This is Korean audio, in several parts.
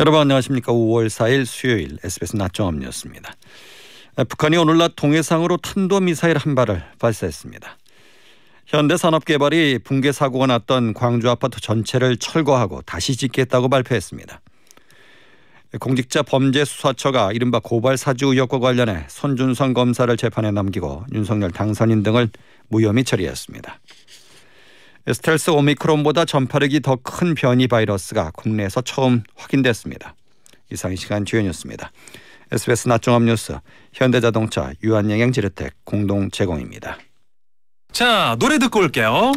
여러분 안녕하십니까. 5월 4일 수요일 SBS 낮종합 뉴스입니다. 북한이 오늘 낮 동해상으로 탄도미사일 한 발을 발사했습니다. 현대산업개발이 붕괴 사고가 났던 광주 아파트 전체를 철거하고 다시 짓겠다고 발표했습니다. 공직자 범죄수사처가 이른바 고발 사주 의혹과 관련해 손준성 검사를 재판에 넘기고 윤석열 당선인 등을 무혐의 처리했습니다. 스텔스 오미크론보다 전파력이 더 큰 변이 바이러스가 국내에서 처음 확인됐습니다. 이상 이 시간 주요 뉴스입니다. SBS 낮종합 뉴스 현대자동차 유한양행 지르텍 공동 제공입니다. 자 노래 듣고 올게요.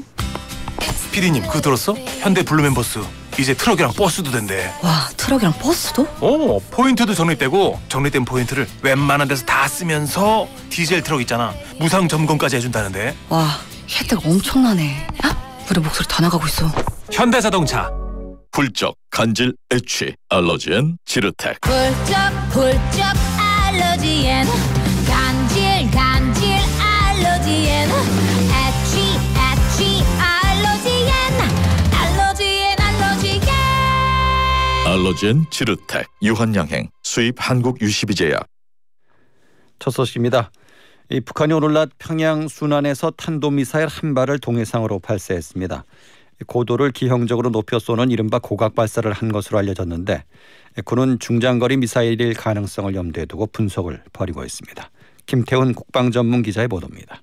피디님 그거 들었어? 현대 블루멤버스 이제 트럭이랑 버스도 된대. 와 트럭이랑 버스도? 어 포인트도 적립되고 적립된 포인트를 웬만한 데서 다 쓰면서 디젤 트럭 있잖아 무상 점검까지 해준다는데. 와 혜택 엄청나네. 아? 우리 목소리 다 나가고 있어. 현대자동차. 훌쩍 간질 애취 알러지엔 지르텍 훌쩍 훌쩍 알러지엔 간질 간질 알러지엔 애취 애취 알러지엔 알러지엔 알러지엔 알러지엔 지르텍 유한양행 수입 한국 유시비제약 첫 소식입니다. 이 북한이 오늘 낮 평양 순안에서 탄도미사일 한 발을 동해상으로 발사했습니다. 고도를 기형적으로 높여 쏘는 이른바 고각 발사를 한 것으로 알려졌는데 군은 중장거리 미사일일 가능성을 염두에 두고 분석을 벌이고 있습니다. 김태훈 국방전문 기자의 보도입니다.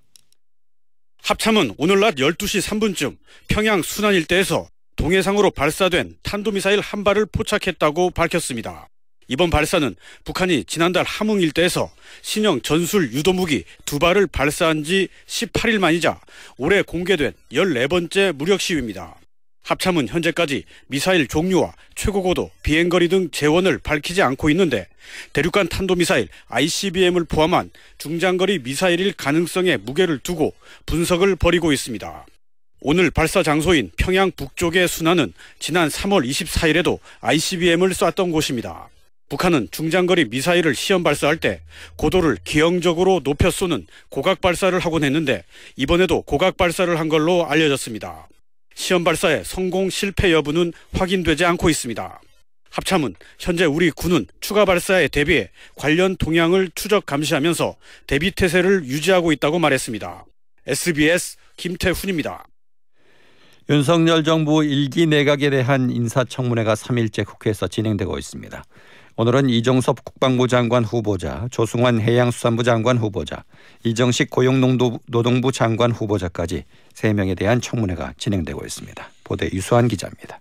합참은 오늘 낮 12시 3분쯤 평양 순안 일대에서 동해상으로 발사된 탄도미사일 한 발을 포착했다고 밝혔습니다. 이번 발사는 북한이 지난달 함흥 일대에서 신형 전술 유도무기 두 발을 발사한 지 18일 만이자 올해 공개된 14번째 무력 시위입니다. 합참은 현재까지 미사일 종류와 최고고도, 비행거리 등 재원을 밝히지 않고 있는데 대륙간 탄도미사일 ICBM을 포함한 중장거리 미사일일 가능성에 무게를 두고 분석을 벌이고 있습니다. 오늘 발사 장소인 평양 북쪽의 순안은 지난 3월 24일에도 ICBM을 쐈던 곳입니다. 북한은 중장거리 미사일을 시험 발사할 때 고도를 기형적으로 높여 쏘는 고각 발사를 하곤 했는데 이번에도 고각 발사를 한 걸로 알려졌습니다. 시험 발사의 성공 실패 여부는 확인되지 않고 있습니다. 합참은 현재 우리 군은 추가 발사에 대비해 관련 동향을 추적 감시하면서 대비 태세를 유지하고 있다고 말했습니다. SBS 김태훈입니다. 윤석열 정부 일기 내각에 대한 인사청문회가 3일째 국회에서 진행되고 있습니다. 오늘은 이종섭 국방부 장관 후보자, 조승환 해양수산부 장관 후보자, 이정식 고용노동부 장관 후보자까지 3명에 대한 청문회가 진행되고 있습니다. 보도 유수한 기자입니다.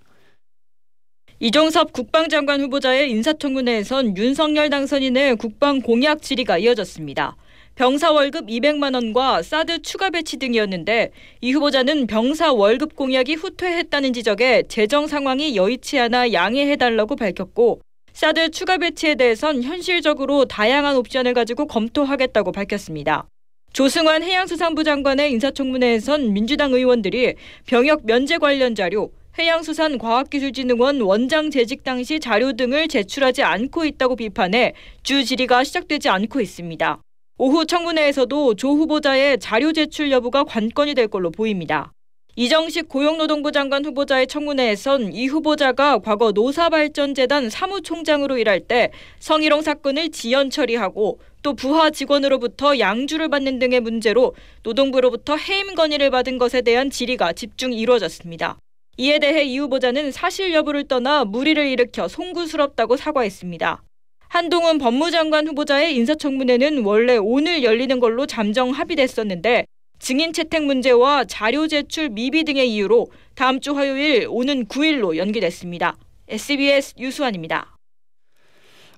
이종섭 국방장관 후보자의 인사청문회에선 윤석열 당선인의 국방 공약 질의가 이어졌습니다. 병사 월급 200만 원과 사드 추가 배치 등이었는데 이 후보자는 병사 월급 공약이 후퇴했다는 지적에 재정 상황이 여의치 않아 양해해달라고 밝혔고 사드 추가 배치에 대해선 현실적으로 다양한 옵션을 가지고 검토하겠다고 밝혔습니다. 조승환 해양수산부 장관의 인사청문회에선 민주당 의원들이 병역 면제 관련 자료, 해양수산과학기술진흥원 원장 재직 당시 자료 등을 제출하지 않고 있다고 비판해 주 질의가 시작되지 않고 있습니다. 오후 청문회에서도 조 후보자의 자료 제출 여부가 관건이 될 걸로 보입니다. 이정식 고용노동부 장관 후보자의 청문회에선 이 후보자가 과거 노사발전재단 사무총장으로 일할 때 성희롱 사건을 지연 처리하고 또 부하 직원으로부터 양주를 받는 등의 문제로 노동부로부터 해임 건의를 받은 것에 대한 질의가 집중 이루어졌습니다. 이에 대해 이 후보자는 사실 여부를 떠나 무리를 일으켜 송구스럽다고 사과했습니다. 한동훈 법무장관 후보자의 인사청문회는 원래 오늘 열리는 걸로 잠정 합의됐었는데 증인 채택 문제와 자료 제출 미비 등의 이유로 다음 주 화요일 오는 9일로 연기됐습니다. SBS 유수환입니다.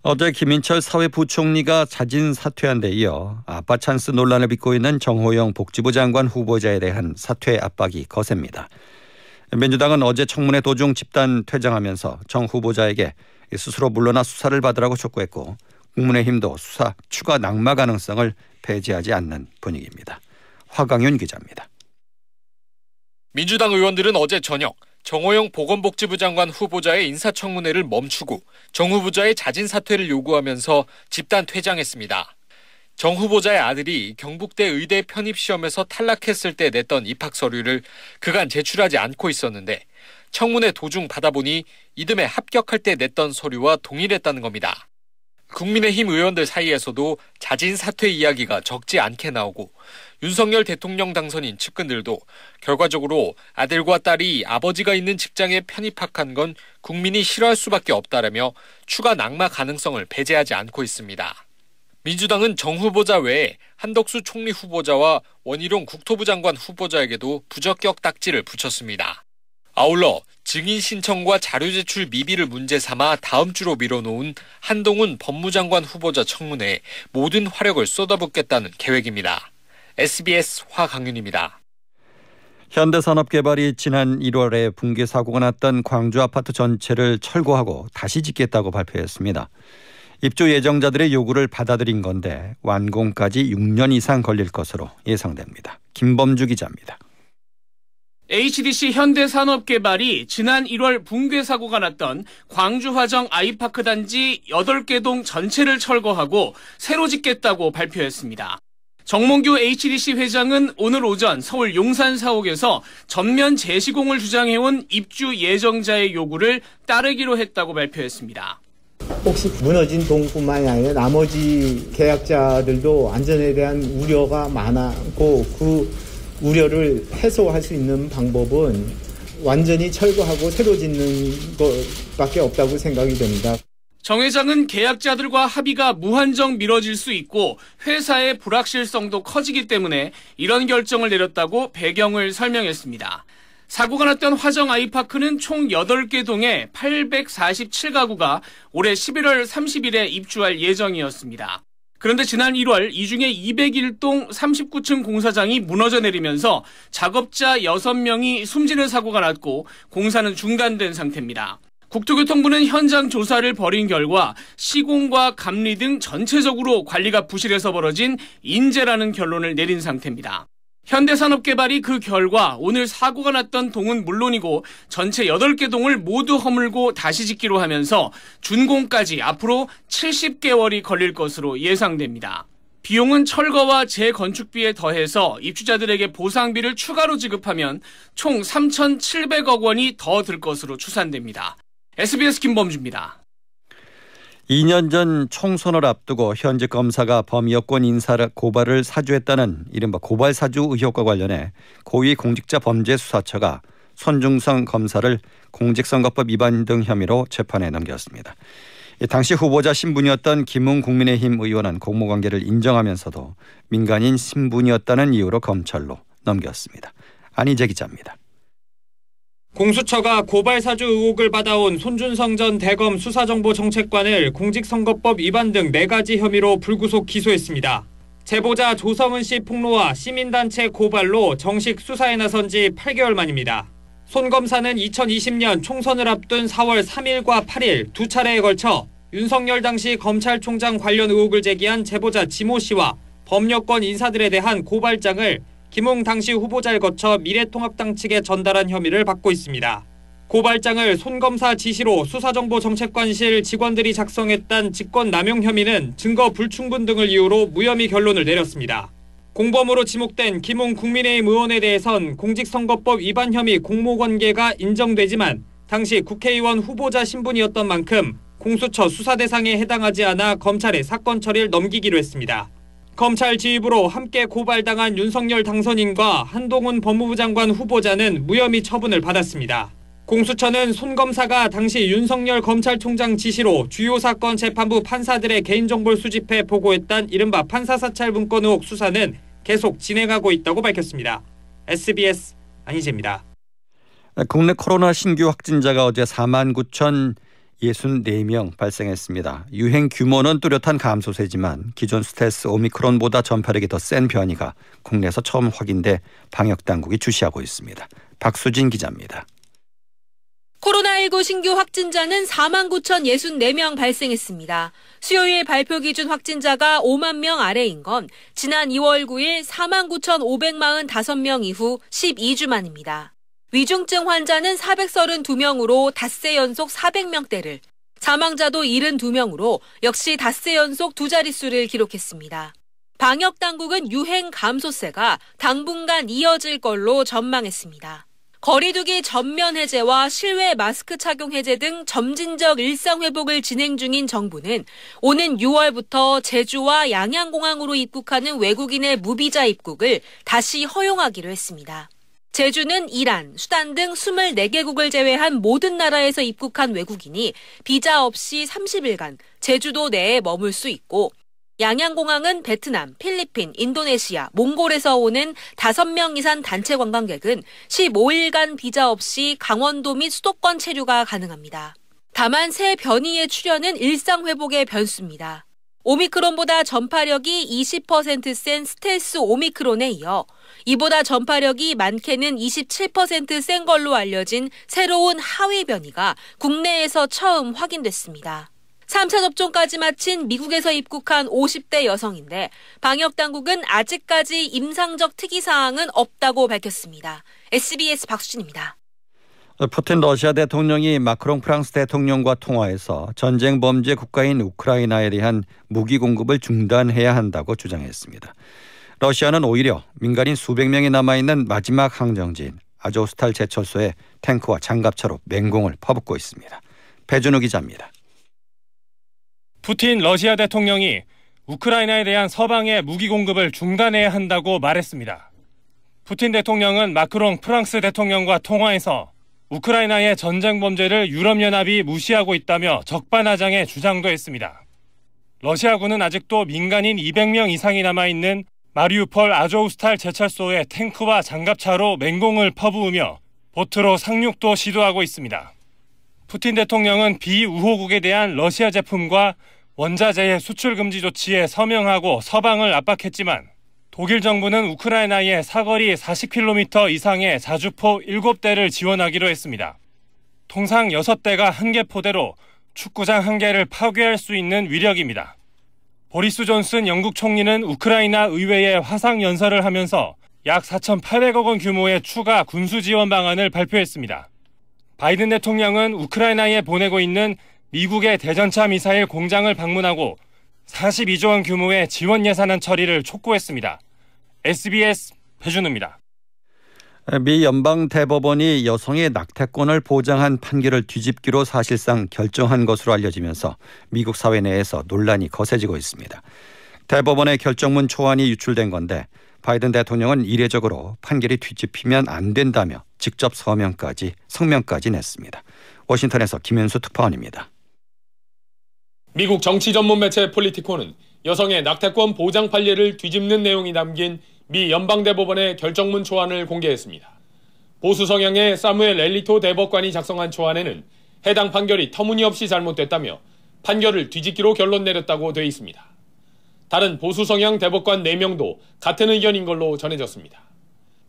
어제 김인철 사회부총리가 자진 사퇴한 데 이어 아빠 찬스 논란을 빚고 있는 정호영 복지부 장관 후보자에 대한 사퇴 압박이 거셉니다. 민주당은 어제 청문회 도중 집단 퇴장하면서 정 후보자에게 스스로 물러나 수사를 받으라고 촉구했고 국민의힘도 수사 추가 낙마 가능성을 배제하지 않는 분위기입니다. 화강윤 기자입니다. 민주당 의원들은 어제 저녁 정호영 보건복지부 장관 후보자의 인사청문회를 멈추고 정 후보자의 자진 사퇴를 요구하면서 집단 퇴장했습니다. 정 후보자의 아들이 경북대 의대 편입 시험에서 탈락했을 때 냈던 입학 서류를 그간 제출하지 않고 있었는데 청문회 도중 받아보니 이듬해 합격할 때 냈던 서류와 동일했다는 겁니다. 국민의힘 의원들 사이에서도 자진 사퇴 이야기가 적지 않게 나오고 윤석열 대통령 당선인 측근들도 결과적으로 아들과 딸이 아버지가 있는 직장에 편입학한 건 국민이 싫어할 수밖에 없다라며 추가 낙마 가능성을 배제하지 않고 있습니다. 민주당은 정 후보자 외에 한덕수 총리 후보자와 원희룡 국토부 장관 후보자에게도 부적격 딱지를 붙였습니다. 아울러 증인 신청과 자료 제출 미비를 문제 삼아 다음 주로 미뤄놓은 한동훈 법무장관 후보자 청문회에 모든 화력을 쏟아붓겠다는 계획입니다. SBS 화강윤입니다. 현대산업개발이 지난 1월에 붕괴 사고가 났던 광주 아파트 전체를 철거하고 다시 짓겠다고 발표했습니다. 입주 예정자들의 요구를 받아들인 건데 완공까지 6년 이상 걸릴 것으로 예상됩니다. 김범주 기자입니다. HDC 현대산업개발이 지난 1월 붕괴 사고가 났던 광주화정 아이파크 단지 8개 동 전체를 철거하고 새로 짓겠다고 발표했습니다. 정몽규 HDC 회장은 오늘 오전 서울 용산 사옥에서 전면 재시공을 주장해온 입주 예정자의 요구를 따르기로 했다고 발표했습니다. 혹시 무너진 동뿐만이 아니라 나머지 계약자들도 안전에 대한 우려가 많았고 그 우려를 해소할 수 있는 방법은 완전히 철거하고 새로 짓는 것밖에 없다고 생각이 됩니다. 정 회장은 계약자들과 합의가 무한정 미뤄질 수 있고 회사의 불확실성도 커지기 때문에 이런 결정을 내렸다고 배경을 설명했습니다. 사고가 났던 화정 아이파크는 총 8개 동에 847가구가 올해 11월 30일에 입주할 예정이었습니다. 그런데 지난 1월 이 중에 201동 39층 공사장이 무너져 내리면서 작업자 6명이 숨지는 사고가 났고 공사는 중단된 상태입니다. 국토교통부는 현장 조사를 벌인 결과 시공과 감리 등 전체적으로 관리가 부실해서 벌어진 인재라는 결론을 내린 상태입니다. 현대산업개발이 그 결과 오늘 사고가 났던 동은 물론이고 전체 8개 동을 모두 허물고 다시 짓기로 하면서 준공까지 앞으로 70개월이 걸릴 것으로 예상됩니다. 비용은 철거와 재건축비에 더해서 입주자들에게 보상비를 추가로 지급하면 총 3,700억 원이 더 들 것으로 추산됩니다. SBS 김범주입니다. 2년 전 총선을 앞두고 현직 검사가 범여권 인사 고발을 사주했다는 이른바 고발 사주 의혹과 관련해 고위공직자범죄수사처가 손중성 검사를 공직선거법 위반 등 혐의로 재판에 넘겼습니다. 당시 후보자 신분이었던 김웅 국민의힘 의원은 공모관계를 인정하면서도 민간인 신분이었다는 이유로 검찰로 넘겼습니다. 안희재 기자입니다. 공수처가 고발 사주 의혹을 받아온 손준성 전 대검 수사정보정책관을 공직선거법 위반 등 4가지 혐의로 불구속 기소했습니다. 제보자 조성은 씨 폭로와 시민단체 고발로 정식 수사에 나선 지 8개월 만입니다. 손 검사는 2020년 총선을 앞둔 4월 3일과 8일 두 차례에 걸쳐 윤석열 당시 검찰총장 관련 의혹을 제기한 제보자 지모 씨와 법여권 인사들에 대한 고발장을 김웅 당시 후보자를 거쳐 미래통합당 측에 전달한 혐의를 받고 있습니다. 고발장을 손검사 지시로 수사정보정책관실 직원들이 작성했단 직권남용 혐의는 증거 불충분 등을 이유로 무혐의 결론을 내렸습니다. 공범으로 지목된 김웅 국민의힘 의원에 대해선 공직선거법 위반 혐의 공모관계가 인정되지만 당시 국회의원 후보자 신분이었던 만큼 공수처 수사 대상에 해당하지 않아 검찰에 사건 처리를 넘기기로 했습니다. 검찰 지휘부로 함께 고발당한 윤석열 당선인과 한동훈 법무부 장관 후보자는 무혐의 처분을 받았습니다. 공수처는 손 검사가 당시 윤석열 검찰총장 지시로 주요 사건 재판부 판사들의 개인정보를 수집해 보고했던 이른바 판사사찰 문건 의혹 수사는 계속 진행하고 있다고 밝혔습니다. SBS 안희재입니다. 국내 코로나 신규 확진자가 어제 4만 9천 64명 발생했습니다. 유행 규모는 뚜렷한 감소세지만 기존 스텔스 오미크론보다 전파력이 더 센 변이가 국내에서 처음 확인돼 방역 당국이 주시하고 있습니다. 박수진 기자입니다. 코로나19 신규 확진자는 4만 9,064명 발생했습니다. 수요일 발표 기준 확진자가 5만 명 아래인 건 지난 2월 9일 4만 9,545명 이후 12주 만입니다. 위중증 환자는 432명으로 닷새 연속 400명대를, 사망자도 72명으로 역시 닷새 연속 두 자릿수를 기록했습니다. 방역 당국은 유행 감소세가 당분간 이어질 걸로 전망했습니다. 거리두기 전면 해제와 실외 마스크 착용 해제 등 점진적 일상 회복을 진행 중인 정부는 오는 6월부터 제주와 양양공항으로 입국하는 외국인의 무비자 입국을 다시 허용하기로 했습니다. 제주는 이란, 수단 등 24개국을 제외한 모든 나라에서 입국한 외국인이 비자 없이 30일간 제주도 내에 머물 수 있고 양양공항은 베트남, 필리핀, 인도네시아, 몽골에서 오는 5명 이상 단체 관광객은 15일간 비자 없이 강원도 및 수도권 체류가 가능합니다. 다만 새 변이의 출현은 일상 회복의 변수입니다. 오미크론보다 전파력이 20%센 스텔스 오미크론에 이어 이보다 전파력이 많게는 27%센 걸로 알려진 새로운 하위 변이가 국내에서 처음 확인됐습니다. 3차 접종까지 마친 미국에서 입국한 50대 여성인데 방역 당국은 아직까지 임상적 특이 사항은 없다고 밝혔습니다. SBS 박수진입니다. 푸틴 러시아 대통령이 마크롱 프랑스 대통령과 통화해서 전쟁 범죄 국가인 우크라이나에 대한 무기 공급을 중단해야 한다고 주장했습니다. 러시아는 오히려 민간인 수백 명이 남아있는 마지막 항정지인 아조스탈 제철소에 탱크와 장갑차로 맹공을 퍼붓고 있습니다. 배준우 기자입니다. 푸틴 러시아 대통령이 우크라이나에 대한 서방의 무기 공급을 중단해야 한다고 말했습니다. 푸틴 대통령은 마크롱 프랑스 대통령과 통화에서 우크라이나의 전쟁 범죄를 유럽연합이 무시하고 있다며 적반하장의 주장도 했습니다. 러시아군은 아직도 민간인 200명 이상이 남아있는 마리우폴 아조우스탈 제철소에 탱크와 장갑차로 맹공을 퍼부으며 보트로 상륙도 시도하고 있습니다. 푸틴 대통령은 비우호국에 대한 러시아 제품과 원자재의 수출 금지 조치에 서명하고 서방을 압박했지만 독일 정부는 우크라이나에 사거리 40km 이상의 자주포 7대를 지원하기로 했습니다. 통상 6대가 한 개 포대로 축구장 한 개를 파괴할 수 있는 위력입니다. 보리스 존슨 영국 총리는 우크라이나 의회에 화상 연설을 하면서 약 4,800억 원 규모의 추가 군수 지원 방안을 발표했습니다. 바이든 대통령은 우크라이나에 보내고 있는 미국의 대전차 미사일 공장을 방문하고 42조 원 규모의 지원 예산안 처리를 촉구했습니다. SBS 배준우입니다. 미 연방 대법원이 여성의 낙태권을 보장한 판결을 뒤집기로 사실상 결정한 것으로 알려지면서 미국 사회 내에서 논란이 거세지고 있습니다. 대법원의 결정문 초안이 유출된 건데 바이든 대통령은 이례적으로 판결이 뒤집히면 안 된다며 직접 서명까지 성명까지 냈습니다. 워싱턴에서 김현수 특파원입니다. 미국 정치 전문 매체 폴리티코는 여성의 낙태권 보장 판례를 뒤집는 내용이 담긴 미 연방대법원의 결정문 초안을 공개했습니다. 보수 성향의 사무엘 엘리토 대법관이 작성한 초안에는 해당 판결이 터무니없이 잘못됐다며 판결을 뒤집기로 결론 내렸다고 돼 있습니다. 다른 보수 성향 대법관 4명도 같은 의견인 걸로 전해졌습니다.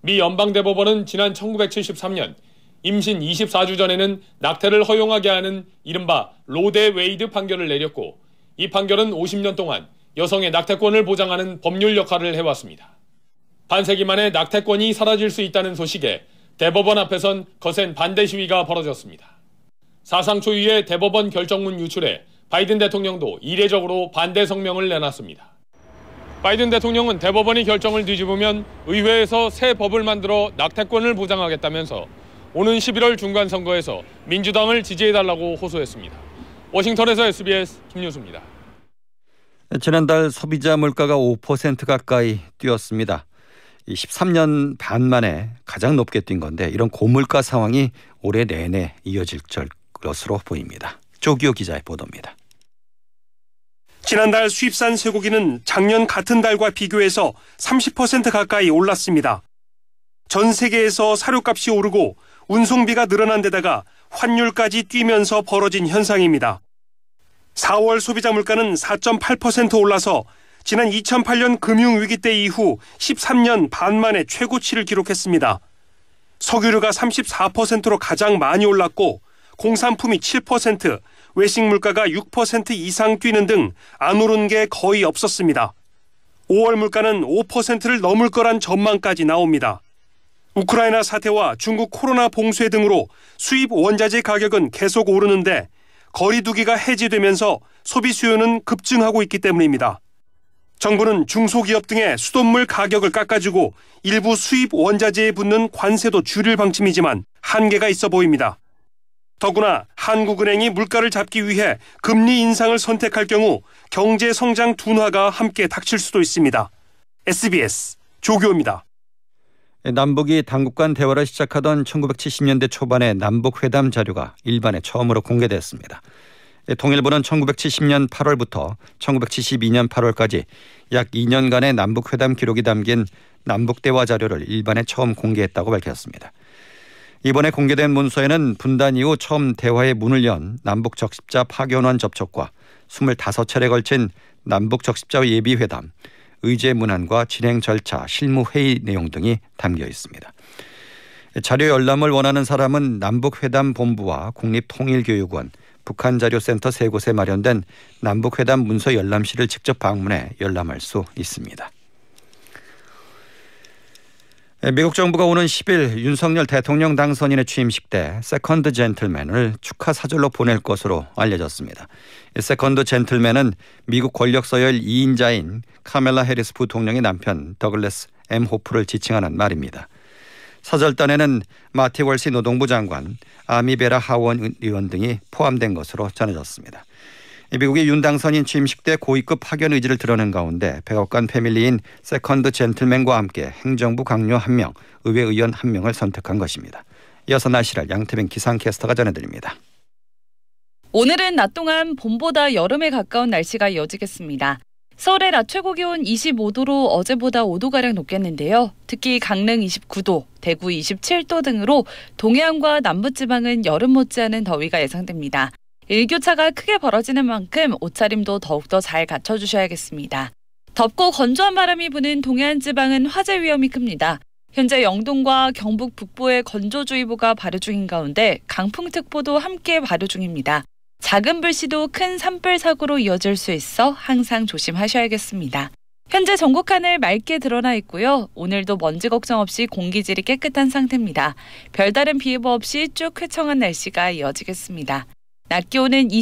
미 연방대법원은 지난 1973년 임신 24주 전에는 낙태를 허용하게 하는 이른바 로 대 웨이드 판결을 내렸고 이 판결은 50년 동안 여성의 낙태권을 보장하는 법률 역할을 해왔습니다. 반세기 만에 낙태권이 사라질 수 있다는 소식에 대법원 앞에선 거센 반대 시위가 벌어졌습니다. 사상 초유의 대법원 결정문 유출에 바이든 대통령도 이례적으로 반대 성명을 내놨습니다. 바이든 대통령은 대법원이 결정을 뒤집으면 의회에서 새 법을 만들어 낙태권을 보장하겠다면서 오는 11월 중간 선거에서 민주당을 지지해달라고 호소했습니다. 워싱턴에서 SBS 김유수입니다. 지난달 소비자 물가가 5% 가까이 뛰었습니다. 13년 반 만에 가장 높게 뛴 건데 이런 고물가 상황이 올해 내내 이어질 것으로 보입니다. 조기호 기자의 보도입니다. 지난달 수입산 쇠고기는 작년 같은 달과 비교해서 30% 가까이 올랐습니다. 전 세계에서 사료값이 오르고 운송비가 늘어난 데다가 환율까지 뛰면서 벌어진 현상입니다. 4월 소비자 물가는 4.8% 올라서 지난 2008년 금융위기 때 이후 13년 반 만에 최고치를 기록했습니다. 석유류가 34%로 가장 많이 올랐고 공산품이 7%, 외식 물가가 6% 이상 뛰는 등 안 오른 게 거의 없었습니다. 5월 물가는 5%를 넘을 거란 전망까지 나옵니다. 우크라이나 사태와 중국 코로나 봉쇄 등으로 수입 원자재 가격은 계속 오르는데 거리두기가 해제되면서 소비 수요는 급증하고 있기 때문입니다. 정부는 중소기업 등의 수돗물 가격을 깎아주고 일부 수입 원자재에 붙는 관세도 줄일 방침이지만 한계가 있어 보입니다. 더구나 한국은행이 물가를 잡기 위해 금리 인상을 선택할 경우 경제 성장 둔화가 함께 닥칠 수도 있습니다. SBS 조교입니다. 남북이 당국 간 대화를 시작하던 1970년대 초반의 남북 회담 자료가 일반에 처음으로 공개됐습니다. 통일부는 1970년 8월부터 1972년 8월까지 약 2년간의 남북 회담 기록이 담긴 남북 대화 자료를 일반에 처음 공개했다고 밝혔습니다. 이번에 공개된 문서에는 분단 이후 처음 대화의 문을 연 남북 적십자 파견원 접촉과 25차례 걸친 남북 적십자 예비 회담, 의제 문안과 진행 절차, 실무 회의 내용 등이 담겨 있습니다. 자료 열람을 원하는 사람은 남북 회담 본부와 국립통일교육원, 북한 자료센터 세 곳에 마련된 남북회담 문서 열람실을 직접 방문해 열람할 수 있습니다. 미국 정부가 오는 10일 윤석열 대통령 당선인의 취임식 때 세컨드 젠틀맨을 축하 사절로 보낼 것으로 알려졌습니다. 세컨드 젠틀맨은 미국 권력 서열 2인자인 카멜라 해리스 부통령의 남편 더글러스 엠호프를 지칭하는 말입니다. 사절단에는 마티 월시 노동부 장관, 아미 베라 하원 의원 등이 포함된 것으로 전해졌습니다. 미국이 윤 당선인 취임식 때 고위급 파견 의지를 드러낸 가운데 백악관 패밀리인 세컨드 젠틀맨과 함께 행정부 강요 1명, 의회 의원 1명을 선택한 것입니다. 이어서 날씨를 양태빈 기상캐스터가 전해드립니다. 오늘은 낮 동안 봄보다 여름에 가까운 날씨가 이어지겠습니다. 서울의 낮 최고 기온 25도로 어제보다 5도가량 높겠는데요. 특히 강릉 29도, 대구 27도 등으로 동해안과 남부지방은 여름 못지않은 더위가 예상됩니다. 일교차가 크게 벌어지는 만큼 옷차림도 더욱더 잘 갖춰주셔야겠습니다. 덥고 건조한 바람이 부는 동해안 지방은 화재 위험이 큽니다. 현재 영동과 경북 북부에 건조주의보가 발효 중인 가운데 강풍특보도 함께 발효 중입니다. 작은 불씨도 큰 산불 사고로 이어질 수 있어 항상 조심하셔야겠습니다. 현재 전국 하늘 맑게 드러나 있고요. 오늘도 먼지 걱정 없이 공기질이 깨끗한 상태입니다. 별다른 비 예보 없이 쭉 쾌청한 날씨가 이어지겠습니다. 낮 기온은